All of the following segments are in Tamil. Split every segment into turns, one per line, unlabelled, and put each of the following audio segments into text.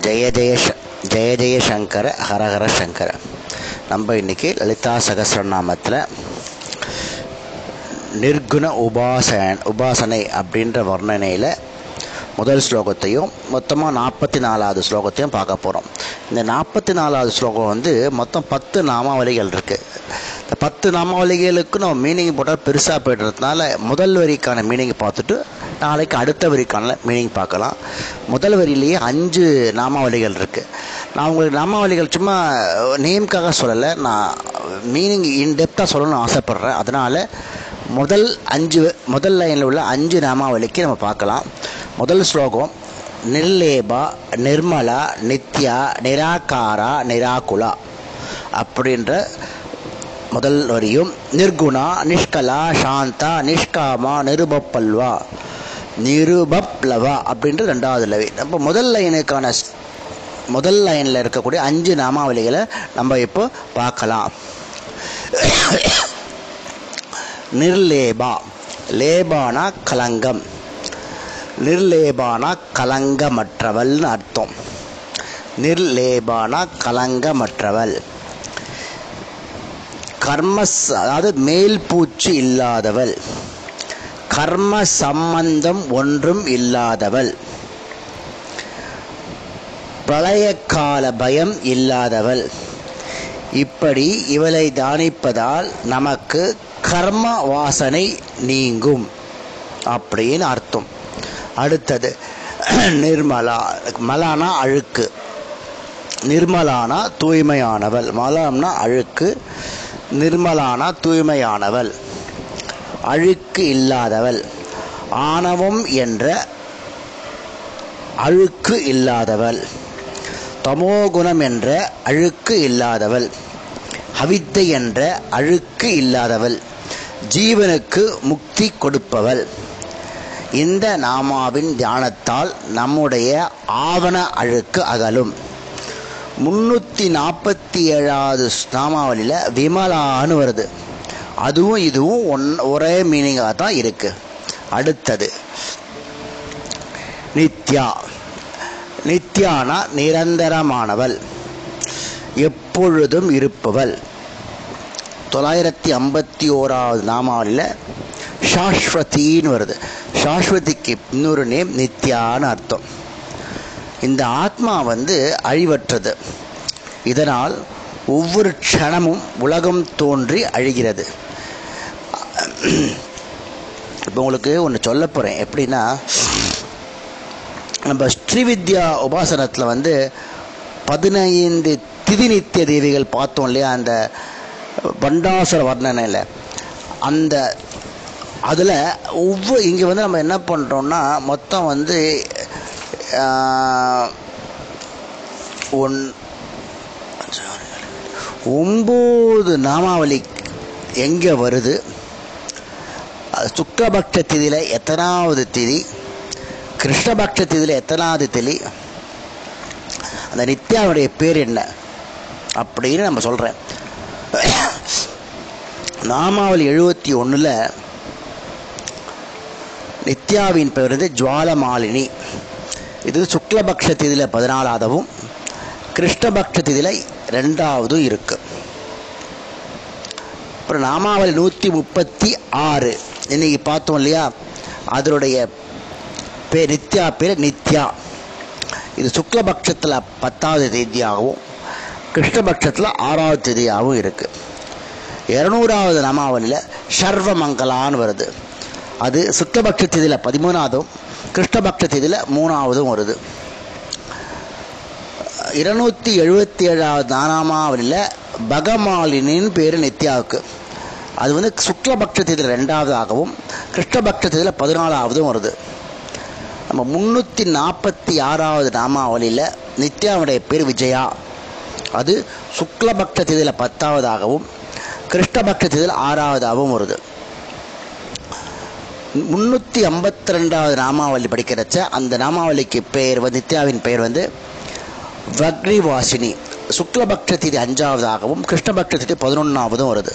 ஜெய ஜெய ஜெய ஜெய சங்கர ஹரஹர சங்கர. நம்ம இன்னைக்கு லலிதா சகசிரநாமத்தில் நிர்குண உபாசன் உபாசனை அப்படின்ற வர்ணனையில் முதல் ஸ்லோகத்தையும் மொத்தமாக நாற்பத்தி நாலாவது ஸ்லோகத்தையும் பார்க்க போகிறோம் இந்த நாற்பத்தி நாலாவது ஸ்லோகம் வந்து மொத்தம் பத்து நாமாவளிகள் இருக்குது இந்த பத்து நாமாவளிகளுக்கு நம்ம மீனிங் போட்டால் பெருசாக போய்டுறதுனால முதல் வரிக்கான மீனிங் பார்த்துட்டு நாளைக்கு அடுத்த வரிக்கான மீனிங் பார்க்கலாம். முதல் வரியிலேயே அஞ்சு நாமாவளிகள் இருக்குது நான் உங்களுக்கு நாமாவளிகள் சும்மா நேம்க்காக சொல்லலை நான் மீனிங் இன்டெப்த்தாக சொல்லணும்னு ஆசைப்பட்றேன். அதனால் முதல் அஞ்சு முதல் லைனில் உள்ள அஞ்சு நாமாவளிக்கு நம்ம பார்க்கலாம். முதல் ஸ்லோகம் நிர்லேபா நிர்மலா நித்யா நிராகாரா நிராகுலா அப்படின்ற முதல் வரியும். நிர்குணா நிஷ்கலா சாந்தா நிஷ்காமா நிருபப்பல்வா நிருபப்ளவா அப்படின்ற ரெண்டாவது லவி. நம்ம முதல் லைனுக்கான முதல் லைனில் இருக்கக்கூடிய அஞ்சு நாமாவளிகளை நம்ம இப்போ பார்க்கலாம். நிர்லேபா லேபானா கலங்கம். நிர்லேபானா கலங்கமற்றவள்னு அர்த்தம். நிர்லேபானா கலங்கமற்றவள். கர்மஸ் அதாவது மேல் பூச்சி இல்லாதவள். கர்ம சம்பந்தம் ஒன்றும் இல்லாதவள். பிரளயக்கால பயம் இல்லாதவள். இப்படி இவளை தானிப்பதால் நமக்கு கர்ம வாசனை நீங்கும் அப்படின்னு அர்த்தம். அடுத்தது நிர்மலா மலானா அழுக்கு. நிர்மலானா தூய்மையானவள். மலம்னா அழுக்கு நிர்மலானா தூய்மையானவள். அழுக்கு இல்லாதவள். ஆணவம் என்ற அழுக்கு இல்லாதவள். தமோகுணம் என்ற அழுக்கு இல்லாதவள். அவித்தை என்ற அழுக்கு இல்லாதவள். ஜீவனுக்கு முக்தி கொடுப்பவள். இந்த நாமாவின் தியானத்தால் நம்முடைய ஆவண அழுக்கு அகலும். முன்னூற்றி நாற்பத்தி ஏழாவது நாமாவளியில் விமலான்னு வருது. அதுவும் இதுவும் ஒன் ஒரே மீனிங்காக தான் இருக்கு. அடுத்தது நித்யா. நித்யானா நிரந்தரமானவள். எப்பொழுதும் இருப்பவள். தொள்ளாயிரத்தி ஐம்பத்தி ஓராவது நாமாவில் சாஸ்வதின்னு வருது. சாஸ்வதிக்கு இன்னொரு நேம் நித்யான்னு அர்த்தம். இந்த ஆத்மா வந்து அழிவற்றது. இதனால் ஒவ்வொரு க்ஷணமும் உலகம் தோன்றி அழிகிறது. இப்போ உங்களுக்கு ஒன்று சொல்ல போகிறேன் எப்படின்னா நம்ம ஸ்ரீவித்யா உபாசனத்தில் வந்து பதினைந்து திதி நித்திய தேவிகள் பார்த்தோம் இல்லையா? அந்த பண்டாசுர வர்ணனையில். அந்த அதில் ஒவ்வொரு இங்கே வந்து நம்ம என்ன பண்ணுறோம்னா மொத்தம் வந்து ஒன் ஒம்பது நாமாவளி எங்கே வருது? சுக்கபக்ஷ திதியில் எத்தனாவது திதி? கிருஷ்ணபக்ஷ திதியில் எத்தனாவது திதி? அந்த நித்யாவுடைய பேர் என்ன? அப்படின்னு நம்ம சொல்கிறேன் நாமாவளி எழுபத்தி ஒன்றில் நித்யாவின் பெயர் வந்து ஜுவாலமாலினி. இது சுக்லபக்ஷ திதியில் பதினாலாவதும் கிருஷ்ணபக்ஷ திதியில் ரெண்டாவதும் இருக்குது அப்புறம் நாமாவளி நூற்றி முப்பத்தி ஆறு. இன்னைக்கு பார்த்தோம் இல்லையா? அதனுடைய பேர் நித்யா பேர் நித்யா. இது சுக்லபக்ஷத்தில் பத்தாவது தேதியாகவும் கிருஷ்ணபக்ஷத்தில் ஆறாவது தேதியாகவும் இருக்குது இரநூறாவது நமாவலியில் சர்வமங்கலான்னு வருது. அது சுக்லபக்ஷ தேதியில் பதிமூணாவதும் கிருஷ்ணபக்ஷ தேதியில் மூணாவதும் வருது. இருநூற்றி எழுபத்தி ஏழாவது நானாமாவலியில் பகமாலினின்னு பேர் நித்யாவுக்கு. அது வந்து சுக்லபக்ஷ தேதியில் ரெண்டாவதாகவும் கிருஷ்ணபக்ஷ தேதியில் பதினாலாவதும் வருது. நம்ம முந்நூற்றி நாற்பத்தி ஆறாவது நாமாவளியில் நித்யாவுடைய பேர் விஜயா. அது சுக்லபக்ஷ தேதியில் பத்தாவதாகவும் கிருஷ்ணபக்ஷ தேதியில் ஆறாவதாகவும் வருது. முந்நூற்றி ஐம்பத்தி ரெண்டாவது நாமாவளி படிக்கிறச்ச அந்த நாமாவளிக்கு பெயர் வந்து நித்யாவின் பெயர் வந்து வக்ரிவாசினி. சுக்லபக்ஷ தேதி அஞ்சாவதாகவும் கிருஷ்ணபக்ஷ தேதி பதினொன்றாவதும் வருது.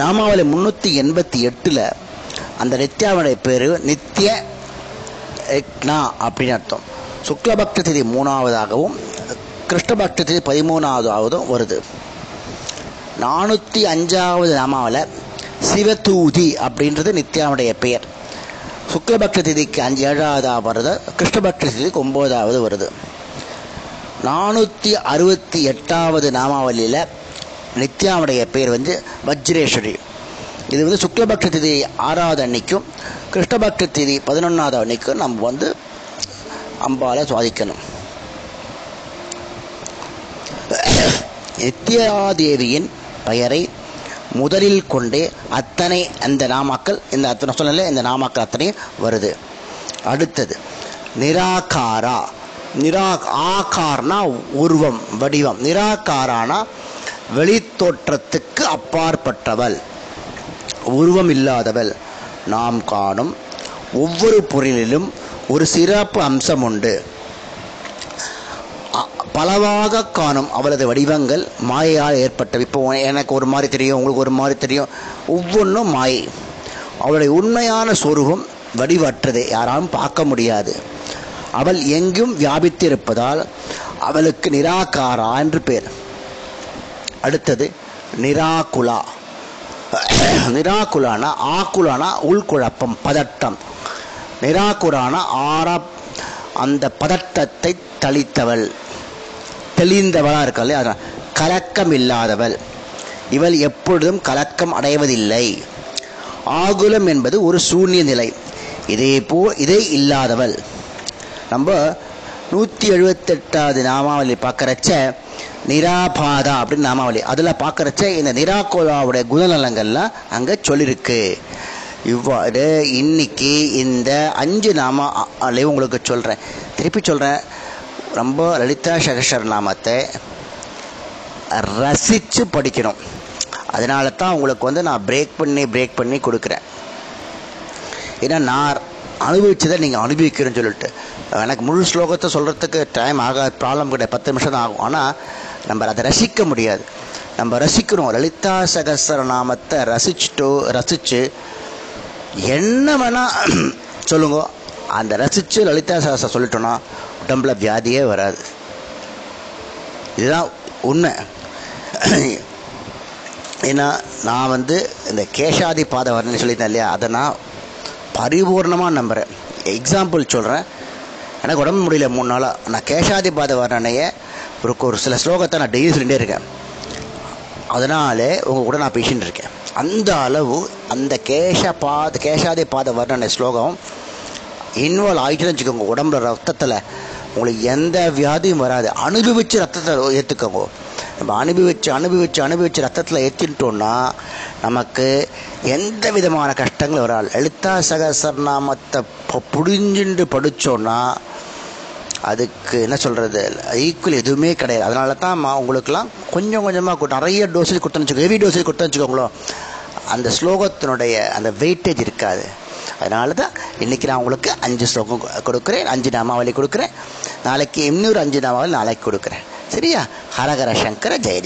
நாமாவளி முந்நூற்றி எண்பத்தி எட்டில் அந்த நித்யாவுடைய பேர் நித்திய யக்னா அப்படின்னு அர்த்தம். சுக்லபக்த திதி மூணாவதாகவும் கிருஷ்ணபக்ஷ திதி பதிமூணாவதாவதும் வருது. நானூற்றி அஞ்சாவது நாமாவில் சிவதூதி அப்படின்றது நித்யாவுடைய பெயர். சுக்லபக்த திதிக்கு அஞ்சு ஏழாவதாக வருது கிருஷ்ணபக்த திதிக்கு ஒம்போதாவது வருது. நானூற்றி அறுபத்தி எட்டாவது நாமாவளியில் நித்யாவுடைய பேர் வந்து வஜ்ரேஸ்வரி. இது வந்து சுக்லபக்ஷ திதி ஆறாவது அன்னைக்கும் கிருஷ்ணபக்ஷ திதி பதினொன்றாவது அன்னைக்கும் நம்ம வந்து அம்பாலை சுவாதிக்கணும். நித்யாதேவியின் பெயரை முதலில் கொண்டே அத்தனை அந்த நாமாக்கள் இந்த அத்தனை சொல்லல இந்த நாமாக்கள் அத்தனையும் வருது. அடுத்தது நிராகாரா. நிரா ஆகார்னா உருவம் வடிவம். நிராகாரானா வெளி தோற்றத்துக்கு அப்பாற்பட்டவள் உருவம் இல்லாதவள் நாம் காணும் ஒவ்வொரு பொருளிலும் ஒரு சிறப்பு அம்சம் உண்டு. பலவாக காணும் அவளது வடிவங்கள் மாயையால் ஏற்பட்டவை. இப்போ எனக்கு ஒரு மாதிரி தெரியும் உங்களுக்கு ஒரு மாதிரி தெரியும். ஒவ்வொன்றும் மாயை. அவளுடைய உண்மையான சொரூபம் வடிவற்றது யாராலும் பார்க்க முடியாது. அவள் எங்கும் வியாபித்திருப்பதால் அவளுக்கு நிராகாரா என்று பேர். அடுத்தது நிராகுலா. நிராகுலானா ஆக்குலானா உள்குழப்பம் பதட்டம். நிராகுலானா ஆரா அந்த பதட்டத்தை தளித்தவள். தெளிந்தவளாக இருக்காள் அதான் கலக்கம் இல்லாதவள் இவள் எப்பொழுதும் கலக்கம் அடைவதில்லை. ஆகுலம் என்பது ஒரு சூன்ய நிலை. இதே போ இதே இல்லாதவள். நம்ம நூற்றி எழுபத்தெட்டாவது நாமாவளி பார்க்குறச்ச நிராபாதா அப்படின்னு நாமாவளி. அதில் பார்க்குறச்ச இந்த நிராகோலாவுடைய குணநலங்கள்லாம் அங்கே சொல்லியிருக்கு இவ்வாறு இன்னைக்கு இந்த அஞ்சு நாம அலை உங்களுக்கு சொல்கிறேன் திருப்பி சொல்கிறேன் ரொம்ப லலிதா சகசர நாமத்தை ரசித்து படிக்கணும். அதனால தான் உங்களுக்கு வந்து நான் பிரேக் பண்ணி பிரேக் பண்ணி கொடுக்குறேன். ஏன்னா நான் அனுபவிச்சதை நீங்கள் அனுபவிக்கிறேன்னு சொல்லிட்டு. எனக்கு முழு ஸ்லோகத்தை சொல்கிறதுக்கு டைம் ஆகாது ப்ராப்ளம் கிடையாது பத்து நிமிஷம் தான் ஆகும். ஆனால் நம்ம அதை ரசிக்க முடியாது. நம்ம ரசிக்கணும் லலிதா சகசர நாமத்தை ரசிச்சுட்டோ ரசித்து என்ன வேணால் சொல்லுங்க. அந்த ரசித்து லலிதா சகசரம் சொல்லிட்டோன்னா உடம்புல வியாதியே வராது. இதுதான் உண்மை. ஏன்னா நான் வந்து இந்த கேஷாதி பாதை வரணும்னு சொல்லியிருந்தேன் இல்லையா? அதை நான் பரிபூர்ணமாக நம்புகிறேன் எக்ஸாம்பிள் சொல்கிறேன் எனக்கு உடம்பு முடியல மூணு நாளாக நான் கேஷாதி பாத வர்ணனையை ஒரு ஒரு சில ஸ்லோகத்தை நான் டெய்லி சொல்லிகிட்டே இருக்கேன். அதனாலே உங்கள் கூட நான் பேசின்னு இருக்கேன். அந்த அளவு அந்த கேஷ பாத கேஷாதி பாத வர்ணனை ஸ்லோகம் இன்வால்வ் ஆகிட்டுன்னு வச்சுக்கோங்க உடம்புல ரத்தத்தில். உங்களுக்கு எந்த வியாதியும் வராது. அனுபவிச்சு ரத்தத்தை ஏற்றுக்கோங்க நம்ம அனுபவிச்சு அனுபவிச்சு அனுபவிச்சு ரத்தத்தில் ஏற்றிட்டோம்னா நமக்கு எந்த விதமான கஷ்டங்களும் வராது. லலிதா சகசரநாமத்தை நாமத்தை புடிஞ்சுண்டு படித்தோன்னா அதுக்கு என்ன சொல்கிறது ஈக்குவல் எதுவுமே கிடையாது. அதனால தான் மா கொஞ்சம் கொஞ்சமாக கொடுத்து நிறைய டோசேஜ் கொடுத்தோன்னு வச்சுக்கோ ஹெவி டோசேஜ் கொடுத்தோன்னு வச்சுக்கோங்களோ அந்த ஸ்லோகத்தினுடைய அந்த வெயிட்டேஜ் இருக்காது. அதனால தான் இன்றைக்கி நான் உங்களுக்கு அஞ்சு ஸ்லோகம் கொடுக்குறேன். அஞ்சு நாமாவளி கொடுக்குறேன். நாளைக்கு இன்னொரு அஞ்சு நாமாவளி நாளைக்கு கொடுக்குறேன். சரியா? ஹரஹர சங்கர ஜெய